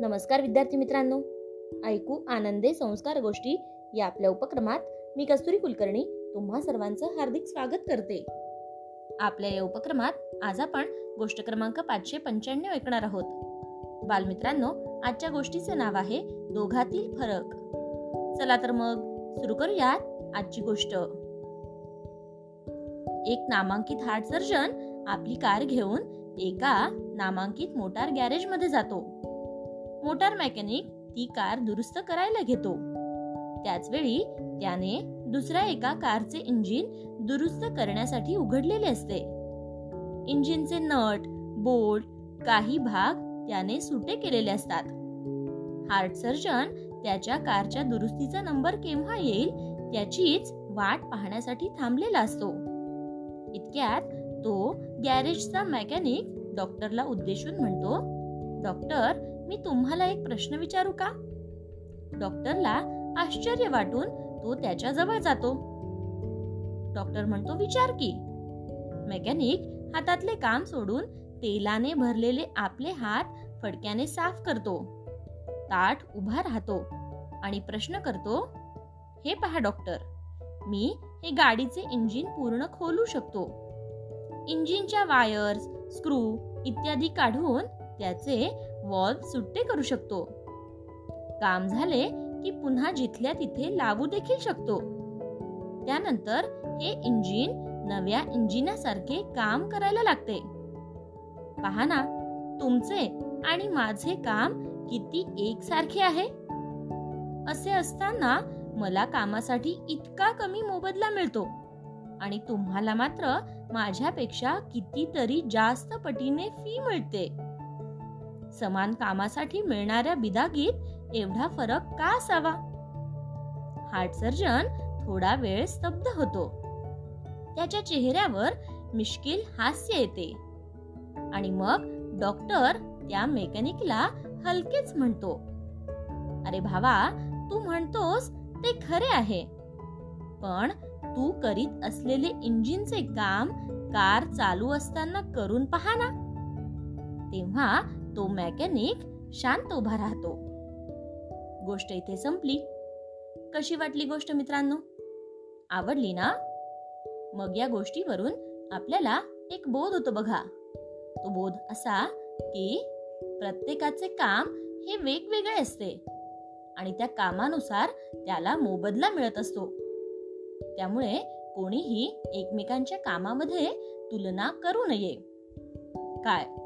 नमस्कार विद्यार्थी मित्रांनो. ऐकू आनंदे संस्कार गोष्टी या आपल्या उपक्रमात मी कस्तुरी कुलकर्णी तुम्हा सर्वांचं हार्दिक स्वागत करते. आपल्या या उपक्रमात आज आपण गोष्ट क्रमांक पाचशे पंच्याण्णव ऐकणार आहोत. बालमित्रांनो आजच्या गोष्टीचे नाव आहे दोघातील फरक. चला तर मग सुरू करूयात आजची गोष्ट. एक नामांकित हार्ट सर्जन आपली कार घेऊन एका नामांकित मोटार गॅरेजमध्ये जातो. मोटार मेकॅनिक ती कार दुरुस्त करायला घेतो. त्याच वेळी त्याने दुसऱ्या एका कारचे इंजिन दुरुस्त करण्यासाठी उघडलेले असते. इंजिनचे नट बोल्ट काही भाग त्याने सुटे केलेले असतात. हार्ट सर्जन त्याच्या कारच्या दुरुस्तीचा नंबर केव्हा येईल त्याचीच वाट पाहण्यासाठी थांबलेला असतो. इतक्यात तो गॅरेजचा मेकॅनिक डॉक्टरला उद्देशून म्हणतो डॉक्टर मी तुम्हाला एक प्रश्न विचारू का? डॉक्टरला आश्चर्य वाटून तो त्याच्याजवळ जातो. डॉक्टर म्हणतो विचार की. मेकॅनिक हातातले काम सोडून तेलाने भरलेले आपले हात फडक्याने साफ करतो. ताट उभा राहतो आणि प्रश्न करतो हे पहा डॉक्टर मी हे गाडीचे इंजिन पूर्ण खोलू शकतो. इंजिनच्या वायर्स स्क्रू इत्यादी काढून त्याचे वॉल्व सुट्टे करू शकतो. काम झाले की पुन्हा जिथल्या तिथे लावू देखील शकतो. त्यानंतर हे इंजिन नव्या इंजिनासारखे काम करायला लागते. पहा ना तुमचे आणि माझे काम किती एकसारखे आहे. असे असताना मला कामासाठी इतका कमी मोबदला मिळतो आणि तुम्हाला मात्र माझ्यापेक्षा कितीतरी जास्त पटीने फी मिळते. समान कामासाठी मिळणाऱ्या बिदागीत एवढा फरक का असावा? हार्ट सर्जन थोडा वेळ स्तब्ध होतो. त्याच्या चेहऱ्यावर मिश्किल हास्य येते. आणि मग डॉक्टर त्या मेकॅनिकला हलकेच म्हणतो अरे भावा तू म्हणतोस ते खरे आहे. पण तू करीत असलेले इंजिनचे काम कार चालू असताना करून पहा ना. तेव्हा तो मेकॅनिक शांत उभा राहतो. गोष्ट इथे संपली. कशी वाटली गोष्ट मित्रांनो? आवडली ना? मग या गोष्टीवरून आपल्याला एक बोध होतो बघा. तो बोध असा की प्रत्येकाचे काम हे वेगवेगळे असते आणि त्या कामानुसार त्याला मोबदला मिळत असतो. त्यामुळे कोणीही एकमेकांच्या कामामध्ये तुलना करू नये. काय?